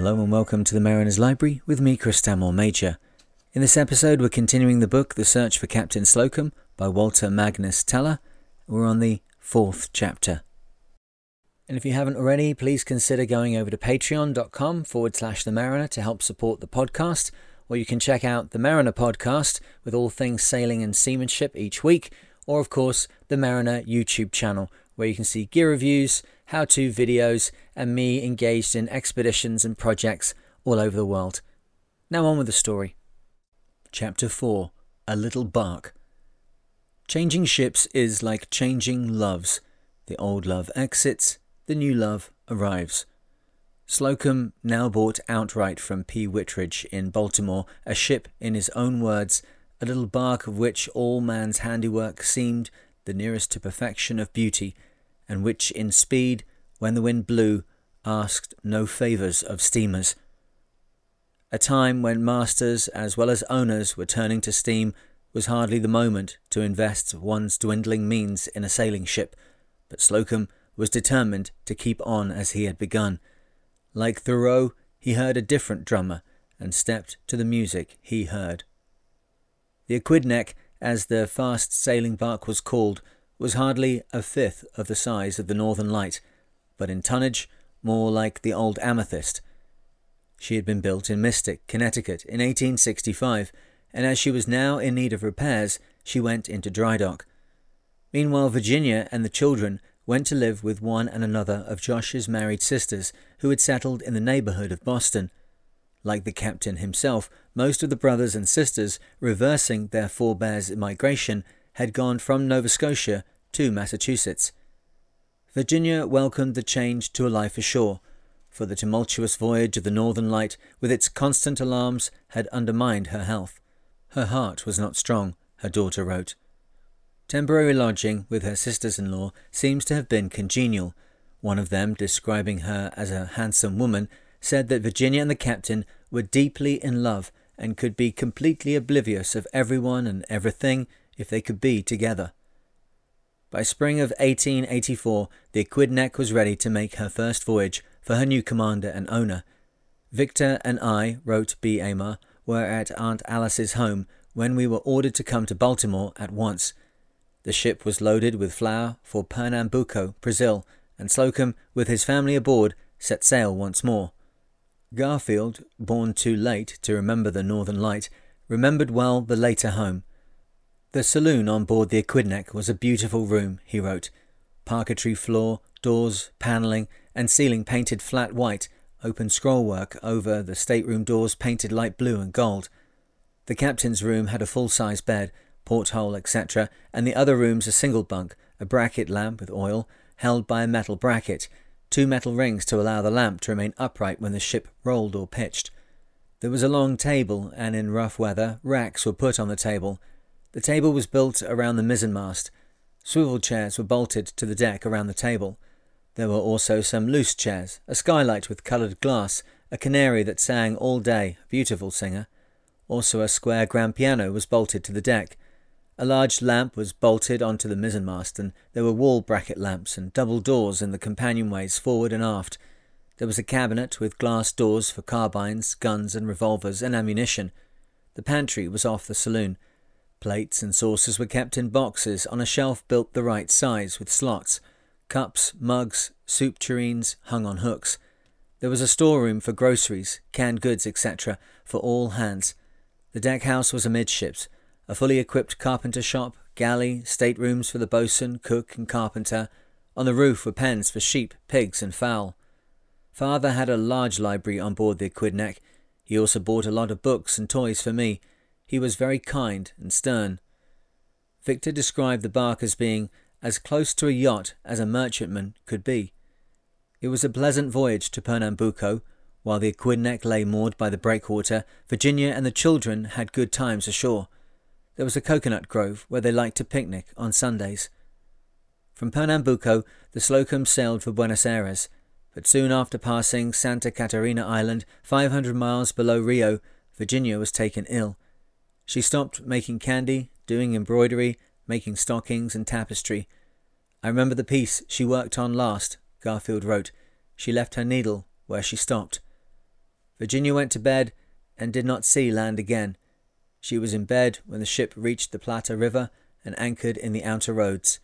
Hello and welcome to the Mariner's Library with me, Chris Stanmore Major. In this episode, we're continuing the book The Search for Captain Slocum by Walter Magnes Teller. We're on the fourth chapter. And if you haven't already, please consider going over to patreon.com forward slash the mariner to help support the podcast, or you can check out the Mariner podcast with all things sailing and seamanship each week, or of course, the Mariner YouTube channel, where you can see gear reviews, how to videos, and me engaged in expeditions and projects all over the world. Now on with the story. Chapter 4 A Little Bark. Changing ships is like changing loves. The old love exits, the new love arrives. Slocum now bought outright from P. Whitridge in Baltimore a ship, in his own words, a little bark of which all man's handiwork seemed the nearest to perfection of beauty, and which in speed, when the wind blew, asked no favours of steamers. A time when masters as well as owners were turning to steam was hardly the moment to invest one's dwindling means in a sailing ship, but Slocum was determined to keep on as he had begun. Like Thoreau, he heard a different drummer and stepped to the music he heard. The Aquidneck, as the fast sailing bark was called, was hardly a fifth of the size of the Northern Light, but in tonnage more like the old Amethyst. She had been built in Mystic, Connecticut, in 1865, and as she was now in need of repairs, she went into dry dock. Meanwhile, Virginia and the children went to live with one and another of Josh's married sisters, who had settled in the neighborhood of Boston. Like the captain himself, most of the brothers and sisters, reversing their forebears' migration, had gone from Nova Scotia to Massachusetts. Virginia welcomed the change to a life ashore, for the tumultuous voyage of the Northern Light, with its constant alarms, had undermined her health. Her heart was not strong, her daughter wrote. Temporary lodging with her sisters in law seems to have been congenial. One of them, describing her as a handsome woman, said that Virginia and the captain were deeply in love and could be completely oblivious of everyone and everything if they could be together. By spring of 1884, the Aquidneck was ready to make her first voyage for her new commander and owner. Victor and I, wrote B. Aymar, were at Aunt Alice's home when we were ordered to come to Baltimore at once. The ship was loaded with flour for Pernambuco, Brazil, and Slocum, with his family aboard, set sail once more. Garfield, born too late to remember the Northern Light, remembered well the later home. The saloon on board the Aquidneck was a beautiful room, he wrote. Parquetry floor, doors, panelling, and ceiling painted flat white, open scrollwork over the stateroom doors painted light blue and gold. The captain's room had a full-size bed, porthole, etc., and the other rooms a single bunk, a bracket lamp with oil, held by a metal bracket, two metal rings to allow the lamp to remain upright when the ship rolled or pitched. There was a long table, and in rough weather racks were put on the table, the table was built around the mizzenmast. Swivel chairs were bolted to the deck around the table. There were also some loose chairs, a skylight with coloured glass, a canary that sang all day, beautiful singer. Also a square grand piano was bolted to the deck. A large lamp was bolted onto the mizzenmast, and there were wall bracket lamps and double doors in the companionways forward and aft. There was a cabinet with glass doors for carbines, guns, and revolvers and ammunition. The pantry was off the saloon. Plates and saucers were kept in boxes on a shelf built the right size with slots. Cups, mugs, soup tureens hung on hooks. There was a storeroom for groceries, canned goods, etc., for all hands. The deck house was amidships, a fully equipped carpenter shop, galley, staterooms for the boatswain, cook, and carpenter. On the roof were pens for sheep, pigs, and fowl. Father had a large library on board the Aquidneck. He also bought a lot of books and toys for me. He was very kind and stern. Victor described the bark as being as close to a yacht as a merchantman could be. It was a pleasant voyage to Pernambuco. While the Aquidneck lay moored by the breakwater, Virginia and the children had good times ashore. There was a coconut grove where they liked to picnic on Sundays. From Pernambuco, the Slocum sailed for Buenos Aires, but soon after passing Santa Catarina Island, 500 miles below Rio, Virginia was taken ill she stopped making candy, doing embroidery, making stockings and tapestry. I remember the piece she worked on last, Garfield wrote. She left her needle where she stopped. Virginia went to bed and did not see land again. She was in bed when the ship reached the Plata River and anchored in the outer roads.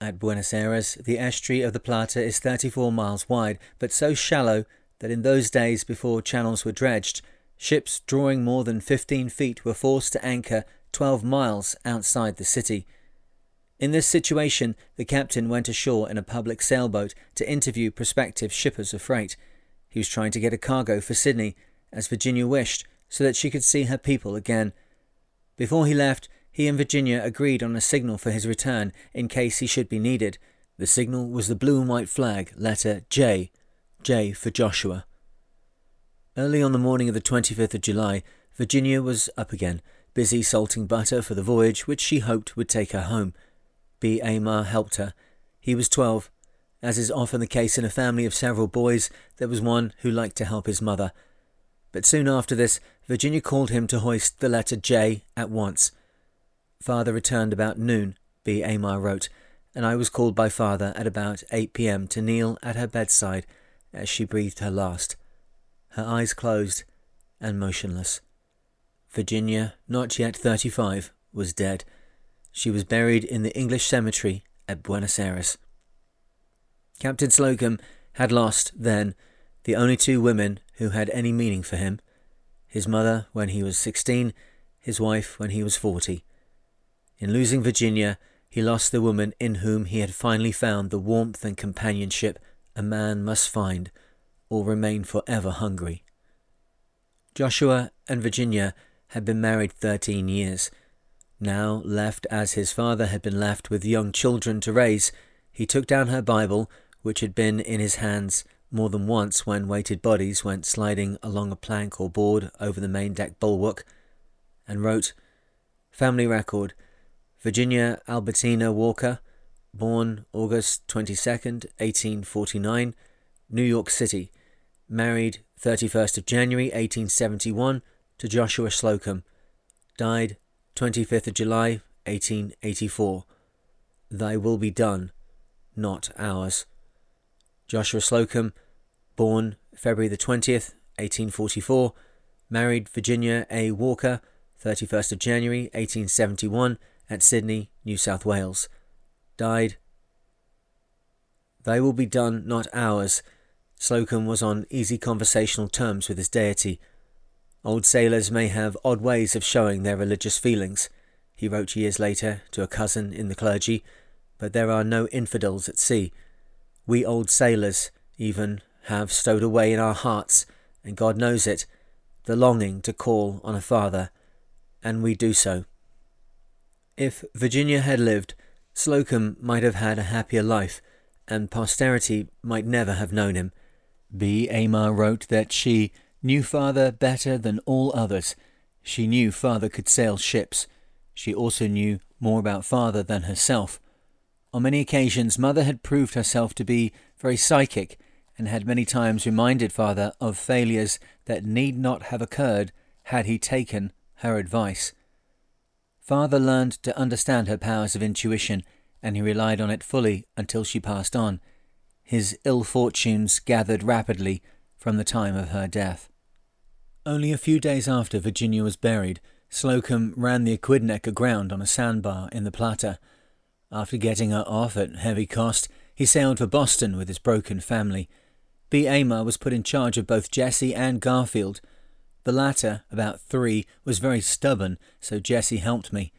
At Buenos Aires, the estuary of the Plata is 34 miles wide, but so shallow that in those days before channels were dredged, ships drawing more than 15 feet were forced to anchor 12 miles outside the city. In this situation, the captain went ashore in a public sailboat to interview prospective shippers of freight. He was trying to get a cargo for Sydney, as Virginia wished, so that she could see her people again. Before he left, he and Virginia agreed on a signal for his return in case he should be needed. The signal was the blue and white flag, letter J, J for Joshua. Early on the morning of the 25th of July, Virginia was up again, busy salting butter for the voyage which she hoped would take her home. B. Aymar helped her. He was twelve. As is often the case in a family of several boys, there was one who liked to help his mother. But soon after this, Virginia called him to hoist the letter J at once. Father returned about noon, B. Aymar wrote, and I was called by father at about 8 p.m. to kneel at her bedside as she breathed her last, her eyes closed and motionless. Virginia, not yet thirty five, was dead. She was buried in the English cemetery at Buenos Aires. Captain Slocum had lost, then, the only two women who had any meaning for him his mother when he was sixteen, his wife when he was forty. In losing Virginia, he lost the woman in whom he had finally found the warmth and companionship a man must find, or remain for ever hungry. Joshua and Virginia had been married thirteen years. Now, left as his father had been left with young children to raise, he took down her Bible, which had been in his hands more than once when weighted bodies went sliding along a plank or board over the main deck bulwark, and wrote Family Record Virginia Albertina Walker, born August 22nd, 1849, New York City, married 31st of January 1871 to Joshua Slocum, died 25th of July, 1884. Thy will be done, not ours. Joshua Slocum, born February the 20th, 1844, married Virginia A. Walker, 31st of January, 1871, at Sydney, New South Wales. Died. Thy will be done, not ours. Slocum was on easy conversational terms with his deity Old sailors may have odd ways of showing their religious feelings, he wrote years later to a cousin in the clergy, but there are no infidels at sea. We old sailors, even, have stowed away in our hearts, and God knows it, the longing to call on a father, and we do so. If Virginia had lived, Slocum might have had a happier life, and posterity might never have known him. B. Aymar wrote that she knew father better than all others. She knew father could sail ships. She also knew more about father than herself. On many occasions, mother had proved herself to be very psychic and had many times reminded father of failures that need not have occurred had he taken her advice. Father learned to understand her powers of intuition, and he relied on it fully until she passed on. His ill fortunes gathered rapidly from the time of her death. Only a few days after Virginia was buried, Slocum ran the Aquidneck aground on a sandbar in the Plata. After getting her off at heavy cost, he sailed for Boston with his broken family. B. Aymar was put in charge of both Jesse and Garfield. The latter, about three, was very stubborn, so Jesse helped me.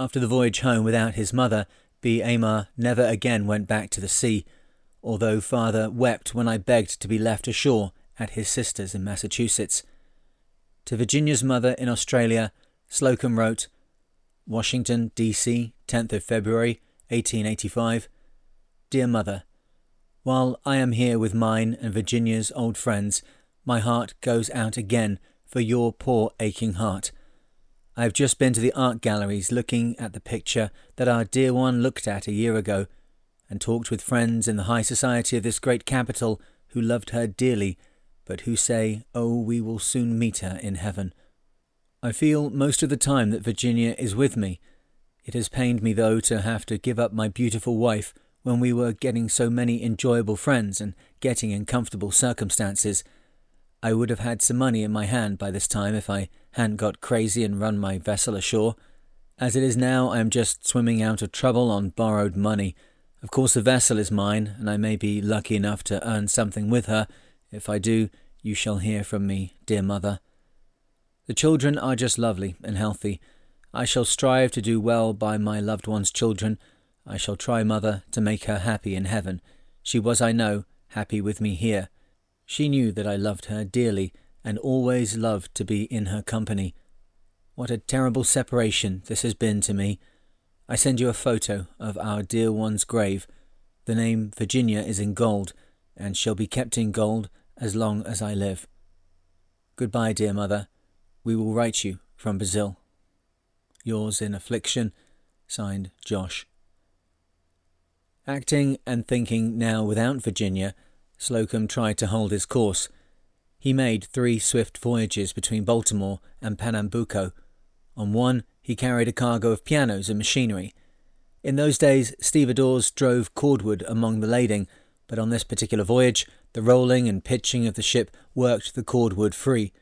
After the voyage home without his mother, B. Aymar never again went back to the sea, although father wept when I begged to be left ashore at his sister's in Massachusetts. To Virginia's mother in Australia, Slocum wrote, Washington, D.C., 10th of February, 1885. Dear Mother, While I am here with mine and Virginia's old friends, my heart goes out again for your poor aching heart. I have just been to the art galleries looking at the picture that our dear one looked at a year ago, and talked with friends in the high society of this great capital who loved her dearly but who say, Oh, we will soon meet her in heaven. I feel most of the time that Virginia is with me. It has pained me, though, to have to give up my beautiful wife when we were getting so many enjoyable friends and getting in comfortable circumstances. I would have had some money in my hand by this time if I hadn't got crazy and run my vessel ashore. As it is now, I am just swimming out of trouble on borrowed money. Of course, the vessel is mine, and I may be lucky enough to earn something with her. If I do, you shall hear from me, dear mother. The children are just lovely and healthy. I shall strive to do well by my loved one's children. I shall try, mother, to make her happy in heaven. She was, I know, happy with me here. She knew that I loved her dearly and always loved to be in her company. What a terrible separation this has been to me. I send you a photo of our dear one's grave. The name Virginia is in gold, and shall be kept in gold as long as I live. Goodbye, dear mother. We will write you from Brazil. Yours in affliction, signed Josh. Acting and thinking now without Virginia, Slocum tried to hold his course. He made three swift voyages between Baltimore and Pernambuco. On one, he carried a cargo of pianos and machinery. In those days, stevedores drove cordwood among the lading, but on this particular voyage, the rolling and pitching of the ship worked the cordwood free.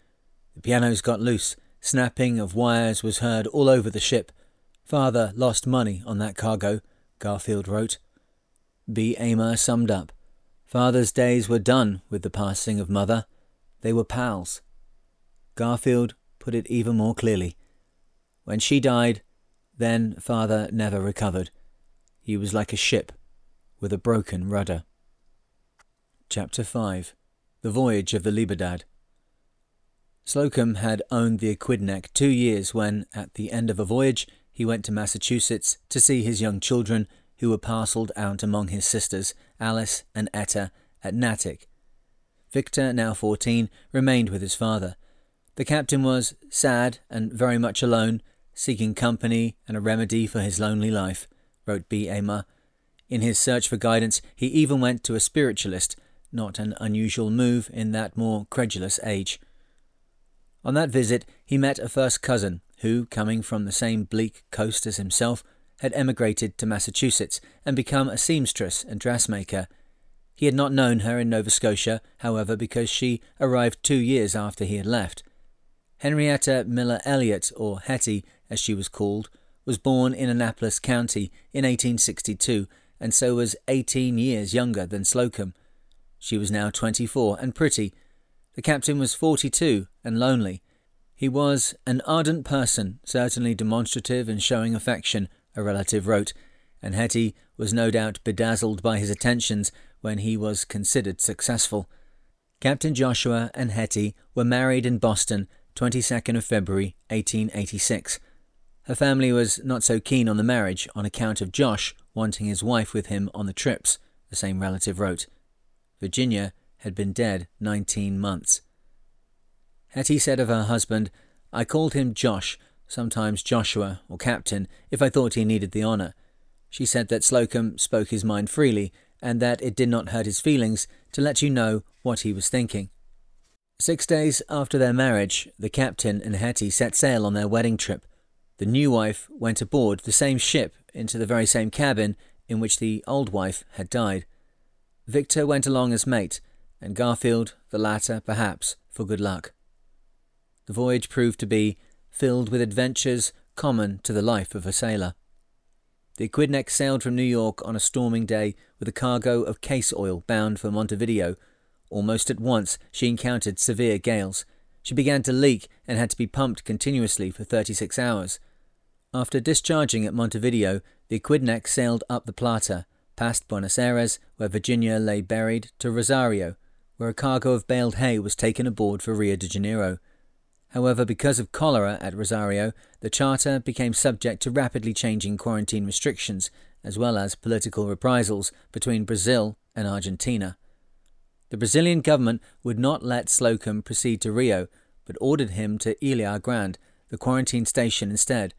The pianos got loose. Snapping of wires was heard all over the ship. Father lost money on that cargo, Garfield wrote. B. Aymar summed up. Father's days were done with the passing of mother. They were pals. Garfield put it even more clearly. When she died, then father never recovered. He was like a ship with a broken rudder. Chapter 5 The Voyage of the Libertad Slocum had owned the Aquidneck two years when, at the end of a voyage, he went to Massachusetts to see his young children, who were parcelled out among his sisters, Alice and Etta, at Natick. Victor, now fourteen, remained with his father. The captain was sad and very much alone, seeking company and a remedy for his lonely life, wrote B. Aymar. In his search for guidance, he even went to a spiritualist, not an unusual move in that more credulous age. On that visit, he met a first cousin who, coming from the same bleak coast as himself, had emigrated to Massachusetts and become a seamstress and dressmaker. He had not known her in Nova Scotia, however, because she arrived two years after he had left. Henrietta Miller Elliott, or Hettie as she was called, was born in Annapolis County in 1862 and so was 18 years younger than Slocum. She was now 24 and pretty. The captain was 42 and lonely. He was an ardent person, certainly demonstrative and showing affection, a relative wrote, and Hettie was no doubt bedazzled by his attentions when he was considered successful. Captain Joshua and Hettie were married in Boston, 22nd of February, 1886. Her family was not so keen on the marriage on account of Josh wanting his wife with him on the trips, the same relative wrote. Virginia had been dead nineteen months. Hettie said of her husband, I called him Josh, sometimes Joshua or Captain, if I thought he needed the honour. She said that Slocum spoke his mind freely, and that it did not hurt his feelings to let you know what he was thinking. Six days after their marriage, the captain and Hettie set sail on their wedding trip. The new wife went aboard the same ship into the very same cabin in which the old wife had died. Victor went along as mate, and Garfield, the latter, perhaps, for good luck. The voyage proved to be filled with adventures common to the life of a sailor. The Aquidneck sailed from New York on a storming day with a cargo of case oil bound for Montevideo. Almost at once she encountered severe gales. She began to leak and had to be pumped continuously for 36 hours. After discharging at Montevideo, the Aquidneck sailed up the Plata, past Buenos Aires, where Virginia lay buried, to Rosario, where a cargo of baled hay was taken aboard for Rio de Janeiro. However, because of cholera at Rosario, the charter became subject to rapidly changing quarantine restrictions, as well as political reprisals between Brazil and Argentina. The Brazilian government would not let Slocum proceed to Rio, but ordered him to Ilha Grande, the quarantine station, instead.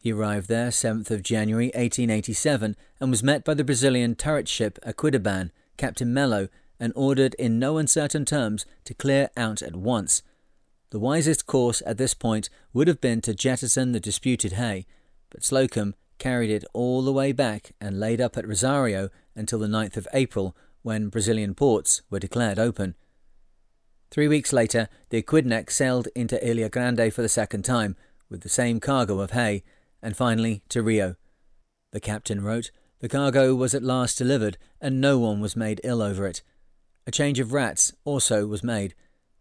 He arrived there 7th of January 1887 and was met by the Brazilian turret ship Aquidaban, Captain Mello, and ordered in no uncertain terms to clear out at once. The wisest course at this point would have been to jettison the disputed hay, but Slocum carried it all the way back and laid up at Rosario until the 9th of April, when Brazilian ports were declared open. Three weeks later, the Aquidneck sailed into Ilha Grande for the second time, with the same cargo of hay, and finally to Rio. The captain wrote, The cargo was at last delivered, and no one was made ill over it. A change of rats also was made.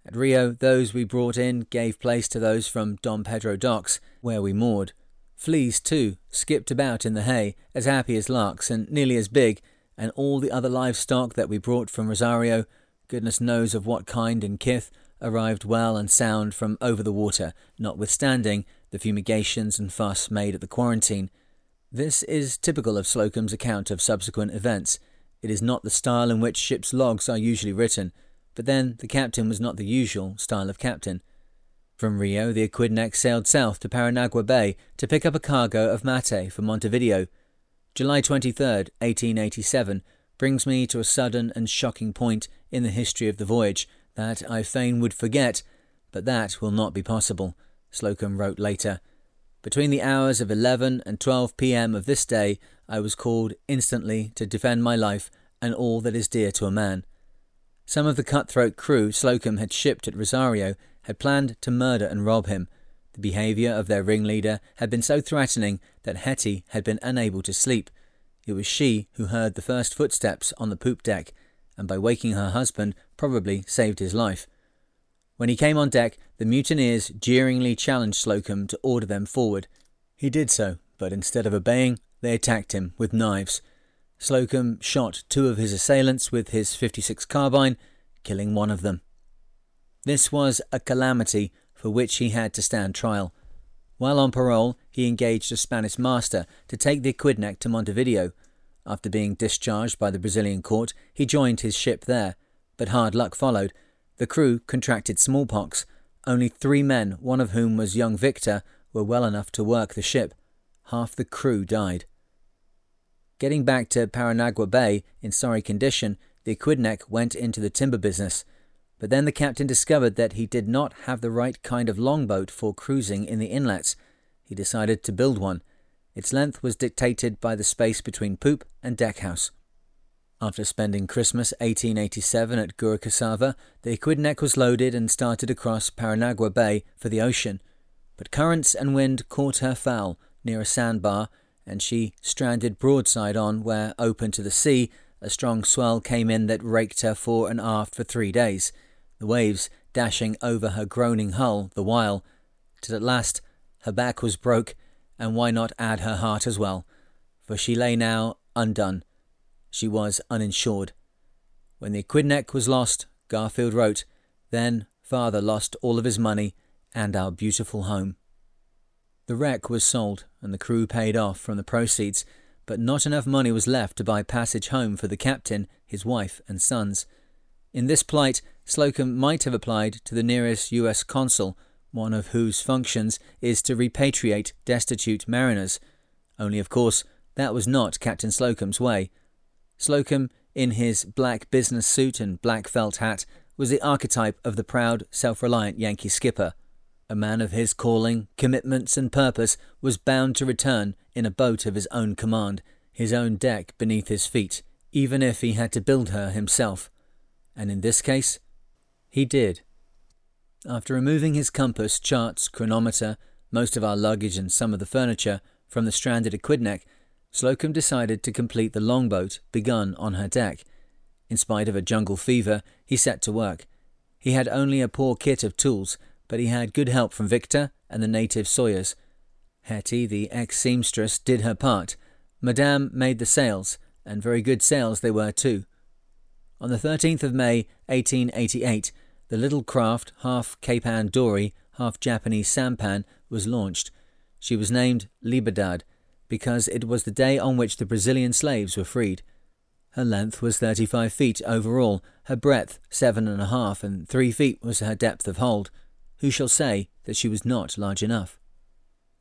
At Rio, those we brought in gave place to those from Dom Pedro docks, where we moored. Fleas, too, skipped about in the hay, as happy as larks, and nearly as big, and all the other livestock that we brought from Rosario goodness knows of what kind and kith, arrived well and sound from over the water, notwithstanding the fumigations and fuss made at the quarantine. This is typical of Slocum's account of subsequent events. It is not the style in which ship's logs are usually written, but then the captain was not the usual style of captain. From Rio, the Aquidneck sailed south to Paranagua Bay to pick up a cargo of mate for Montevideo. July 23, 1887, brings me to a sudden and shocking point in the history of the voyage that I fain would forget, but that will not be possible, Slocum wrote later. Between the hours of 11 and 12 p.m. of this day, I was called instantly to defend my life and all that is dear to a man. Some of the cutthroat crew Slocum had shipped at Rosario had planned to murder and rob him. The behaviour of their ringleader had been so threatening that Hettie had been unable to sleep, it was she who heard the first footsteps on the poop deck, and by waking her husband, probably saved his life. When he came on deck, the mutineers jeeringly challenged Slocum to order them forward. He did so, but instead of obeying, they attacked him with knives. Slocum shot two of his assailants with his 56 carbine, killing one of them. This was a calamity for which he had to stand trial. While on parole, he engaged a Spanish master to take the Aquidneck to Montevideo. After being discharged by the Brazilian court, he joined his ship there, but hard luck followed. The crew contracted smallpox. Only three men, one of whom was young Victor, were well enough to work the ship. Half the crew died. Getting back to Paranagua Bay in sorry condition, the Aquidneck went into the timber business. But then the captain discovered that he did not have the right kind of longboat for cruising in the inlets. He decided to build one. Its length was dictated by the space between poop and deckhouse. After spending Christmas 1887 at Gurucasava, the Aquidneck was loaded and started across Paranagua Bay for the ocean. But currents and wind caught her foul near a sandbar, and she stranded broadside on where, open to the sea, a strong swell came in that raked her fore and aft for three days the waves dashing over her groaning hull the while, till at last her back was broke, and why not add her heart as well? For she lay now undone. She was uninsured. When the Aquidneck was lost, Garfield wrote, Then father lost all of his money and our beautiful home. The wreck was sold, and the crew paid off from the proceeds, but not enough money was left to buy passage home for the captain, his wife, and sons. In this plight, Slocum might have applied to the nearest U.S. consul, one of whose functions is to repatriate destitute mariners. Only, of course, that was not Captain Slocum's way. Slocum, in his black business suit and black felt hat, was the archetype of the proud, self reliant Yankee skipper. A man of his calling, commitments, and purpose was bound to return in a boat of his own command, his own deck beneath his feet, even if he had to build her himself. And in this case, he did. After removing his compass, charts, chronometer, most of our luggage, and some of the furniture from the stranded Aquidneck, Slocum decided to complete the longboat begun on her deck. In spite of a jungle fever, he set to work. He had only a poor kit of tools, but he had good help from Victor and the native sawyers. Hettie, the ex seamstress, did her part. Madame made the sails, and very good sails they were too. On the 13th of May, 1888, the little craft, half Cape Ann dory, half Japanese sampan, was launched. She was named Liberdad because it was the day on which the Brazilian slaves were freed. Her length was 35 feet overall, her breadth seven and a half, and three feet was her depth of hold. Who shall say that she was not large enough?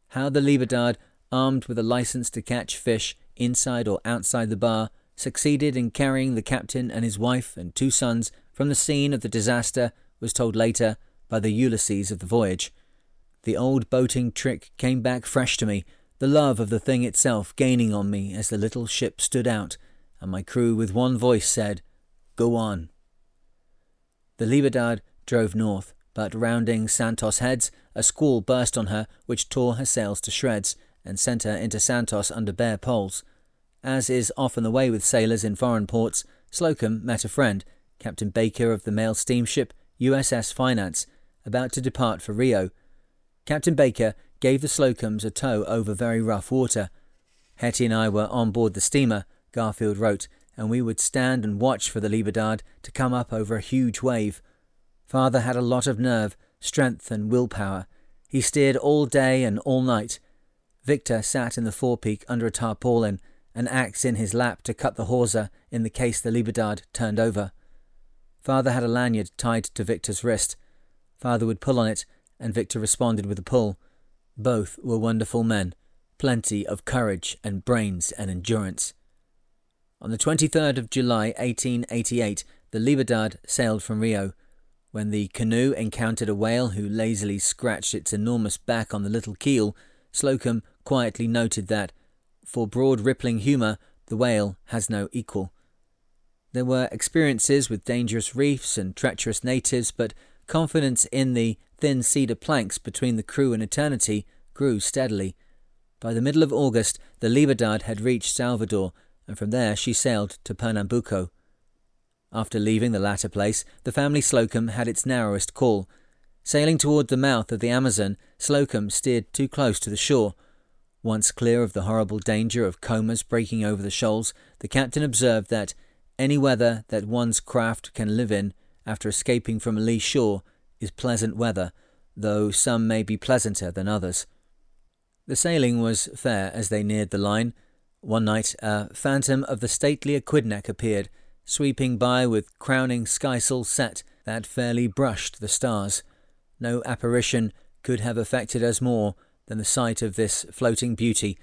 How the Liberdad, armed with a license to catch fish inside or outside the bar, succeeded in carrying the captain and his wife and two sons from the scene of the disaster was told later by the Ulysses of the voyage. The old boating trick came back fresh to me, the love of the thing itself gaining on me as the little ship stood out, and my crew with one voice said, Go on. The Liberdad drove north, but rounding Santos Heads, a squall burst on her which tore her sails to shreds and sent her into Santos under bare poles. As is often the way with sailors in foreign ports, Slocum met a friend, Captain Baker of the mail steamship USS Finance, about to depart for Rio. Captain Baker gave the Slocums a tow over very rough water. Hettie and I were on board the steamer, Garfield wrote, and we would stand and watch for the Libertad to come up over a huge wave. Father had a lot of nerve, strength, and willpower. He steered all day and all night. Victor sat in the forepeak under a tarpaulin, an axe in his lap to cut the hawser in the case the Libertad turned over. Father had a lanyard tied to Victor's wrist. Father would pull on it, and Victor responded with a pull. Both were wonderful men, plenty of courage and brains and endurance. On the 23rd of July 1888, the Libertad sailed from Rio. When the canoe encountered a whale who lazily scratched its enormous back on the little keel, Slocum quietly noted that, for broad rippling humour, the whale has no equal. There were experiences with dangerous reefs and treacherous natives, but confidence in the thin cedar planks between the crew and eternity grew steadily. By the middle of August, the Libertad had reached Salvador and from there she sailed to Pernambuco. After leaving the latter place, the family Slocum had its narrowest call. Sailing toward the mouth of the Amazon, Slocum steered too close to the shore. Once clear of the horrible danger of combers breaking over the shoals, the captain observed that any weather that one's craft can live in after escaping from a lee shore is pleasant weather, though some may be pleasanter than others. The sailing was fair as they neared the line, one night, a phantom of the stately Aquidneck appeared, sweeping by with crowning skysail set that fairly brushed the stars. No apparition could have affected us more than the sight of this floating beauty,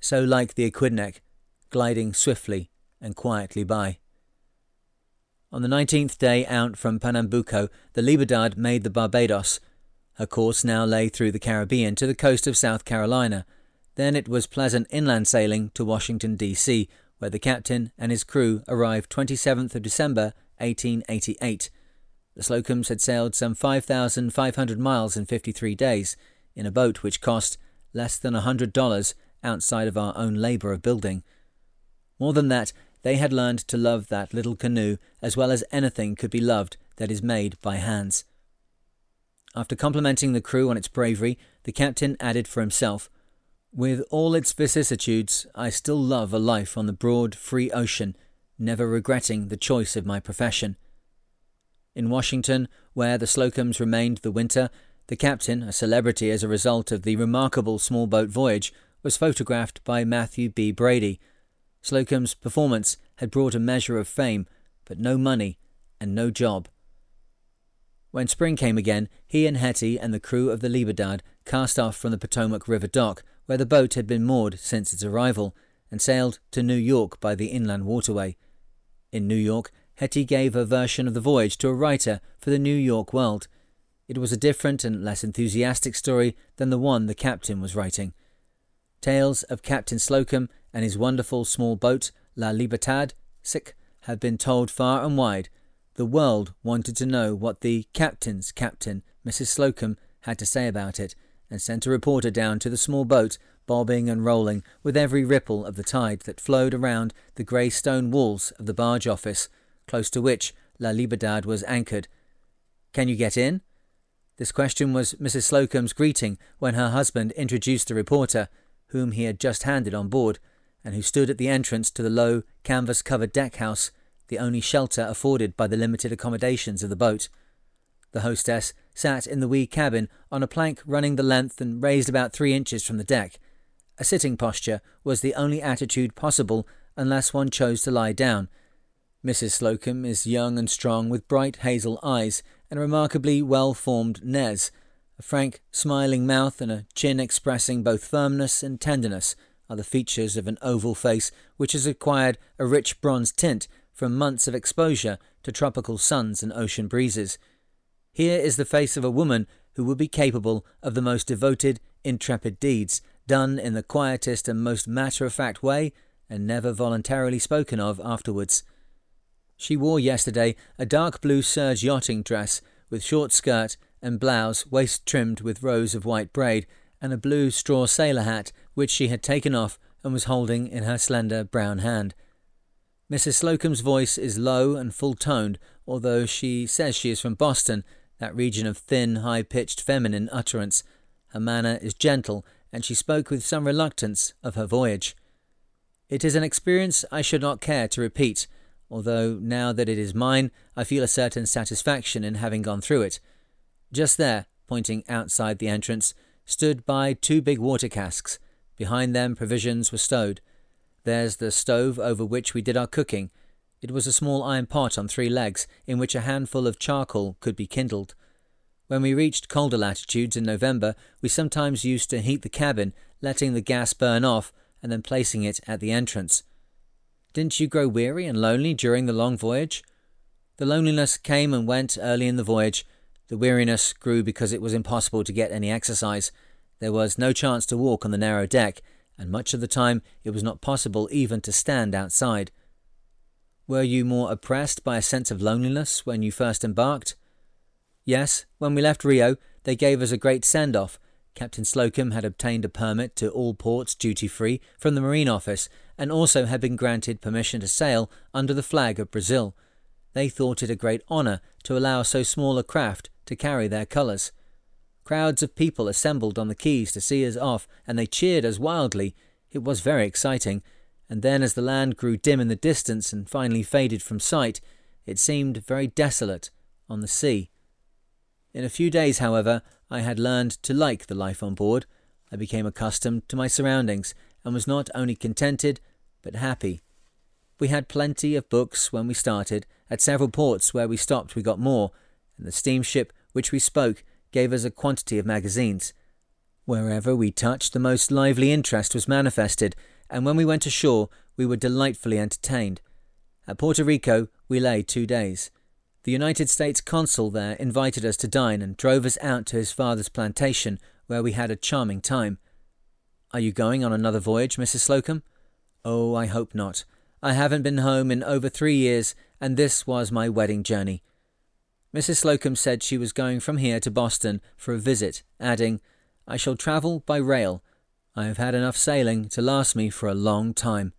so like the Aquidneck, gliding swiftly and quietly by. On the nineteenth day out from Pernambuco, the Libertad made the Barbados. Her course now lay through the Caribbean to the coast of South Carolina, then it was pleasant inland sailing to Washington, D.C., where the captain and his crew arrived 27th of December 1888. The Slocums had sailed some 5,500 miles in 53 days in a boat which cost less than a $100 outside of our own labour of building. More than that, they had learned to love that little canoe as well as anything could be loved that is made by hands. After complimenting the crew on its bravery, the captain added for himself, with all its vicissitudes, I still love a life on the broad, free ocean, never regretting the choice of my profession. In Washington, where the Slocums remained the winter, the captain, a celebrity as a result of the remarkable small boat voyage, was photographed by Mathew B. Brady. Slocum's performance had brought a measure of fame, but no money and no job. When spring came again, he and Hettie and the crew of the Libertad cast off from the Potomac River dock, where the boat had been moored since its arrival, and sailed to New York by the inland waterway. In New York, Hettie gave her version of the voyage to a writer for the New York World. It was a different and less enthusiastic story than the one the captain was writing. Tales of Captain Slocum and his wonderful small boat, La Libertad, sick, had been told far and wide, the world wanted to know what the captain's captain, Mrs. Slocum, had to say about it, and sent a reporter down to the small boat, bobbing and rolling with every ripple of the tide that flowed around the grey stone walls of the barge office, close to which La Libertad was anchored. Can you get in? This question was Mrs. Slocum's greeting when her husband introduced the reporter, whom he had just handed on board, and who stood at the entrance to the low, canvas covered deck house the only shelter afforded by the limited accommodations of the boat. The hostess sat in the wee cabin on a plank running the length and raised about three inches from the deck. A sitting posture was the only attitude possible unless one chose to lie down. Mrs. Slocum is young and strong, with bright hazel eyes and a remarkably well formed nez. A frank, smiling mouth and a chin expressing both firmness and tenderness are the features of an oval face which has acquired a rich bronze tint from months of exposure to tropical suns and ocean breezes. Here is the face of a woman who would be capable of the most devoted, intrepid deeds, done in the quietest and most matter of fact way, and never voluntarily spoken of afterwards. She wore yesterday a dark blue serge yachting dress with short skirt and blouse waist trimmed with rows of white braid, and a blue straw sailor hat which she had taken off and was holding in her slender brown hand. Mrs. Slocum's voice is low and full toned, although she says she is from Boston, that region of thin, high pitched feminine utterance. Her manner is gentle, and she spoke with some reluctance of her voyage. It is an experience I should not care to repeat, although now that it is mine, I feel a certain satisfaction in having gone through it. Just there, pointing outside the entrance, stood by two big water casks. Behind them, provisions were stowed. There's the stove over which we did our cooking. It was a small iron pot on three legs, in which a handful of charcoal could be kindled. When we reached colder latitudes in November, we sometimes used to heat the cabin, letting the gas burn off, and then placing it at the entrance. Didn't you grow weary and lonely during the long voyage? The loneliness came and went early in the voyage. The weariness grew because it was impossible to get any exercise. There was no chance to walk on the narrow deck, and much of the time it was not possible even to stand outside. Were you more oppressed by a sense of loneliness when you first embarked? Yes, when we left Rio, they gave us a great send off. Captain Slocum had obtained a permit to all ports duty free from the Marine Office and also had been granted permission to sail under the flag of Brazil. They thought it a great honour to allow so small a craft to carry their colours. Crowds of people assembled on the quays to see us off, and they cheered us wildly. It was very exciting, and then as the land grew dim in the distance and finally faded from sight, it seemed very desolate on the sea. In a few days, however, I had learned to like the life on board. I became accustomed to my surroundings and was not only contented, but happy. We had plenty of books when we started. At several ports where we stopped, we got more, and the steamship which we spoke gave us a quantity of magazines. Wherever we touched, the most lively interest was manifested, and when we went ashore, we were delightfully entertained. At Puerto Rico, we lay two days. The United States consul there invited us to dine and drove us out to his father's plantation, where we had a charming time. Are you going on another voyage, Mrs. Slocum? Oh, I hope not. I haven't been home in over three years, and this was my wedding journey. Mrs. Slocum said she was going from here to Boston for a visit, adding, I shall travel by rail. I have had enough sailing to last me for a long time.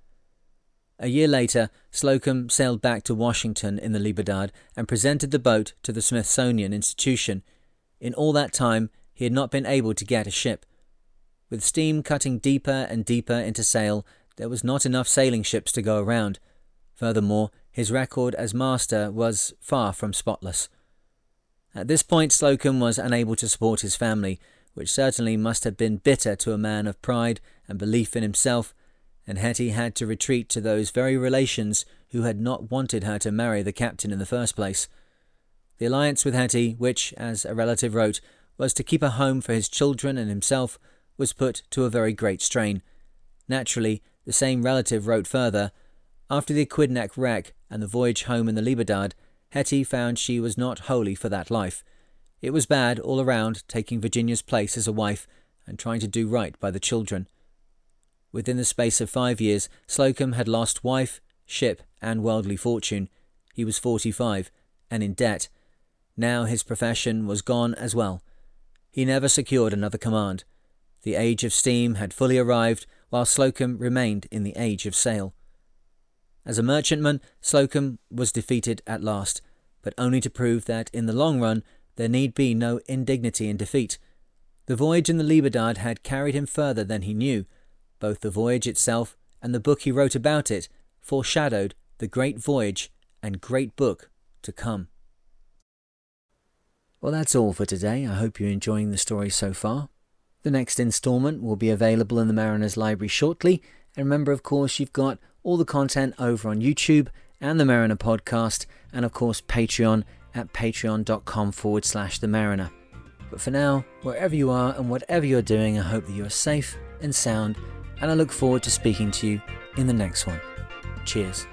A year later, Slocum sailed back to Washington in the Libertad and presented the boat to the Smithsonian Institution. In all that time, he had not been able to get a ship. With steam cutting deeper and deeper into sail, there was not enough sailing ships to go around. Furthermore, his record as master was far from spotless. At this point, Slocum was unable to support his family, which certainly must have been bitter to a man of pride and belief in himself, and Hettie had to retreat to those very relations who had not wanted her to marry the captain in the first place. The alliance with Hettie, which, as a relative wrote, was to keep a home for his children and himself, was put to a very great strain. Naturally, the same relative wrote further, After the Aquidneck wreck and the voyage home in the Libertad, Hettie found she was not wholly for that life. It was bad all around, taking Virginia's place as a wife and trying to do right by the children. Within the space of five years, Slocum had lost wife, ship, and worldly fortune. He was forty five, and in debt. Now his profession was gone as well. He never secured another command. The age of steam had fully arrived, while Slocum remained in the age of sail. As a merchantman, Slocum was defeated at last, but only to prove that in the long run there need be no indignity in defeat. The voyage in the Libertad had carried him further than he knew. Both the voyage itself and the book he wrote about it foreshadowed the great voyage and great book to come. Well, that's all for today. I hope you're enjoying the story so far. The next instalment will be available in the Mariner's Library shortly. And remember, of course, you've got all the content over on YouTube and the Mariner podcast, and of course, Patreon at patreon.com forward slash the Mariner. But for now, wherever you are and whatever you're doing, I hope that you are safe and sound, and I look forward to speaking to you in the next one. Cheers.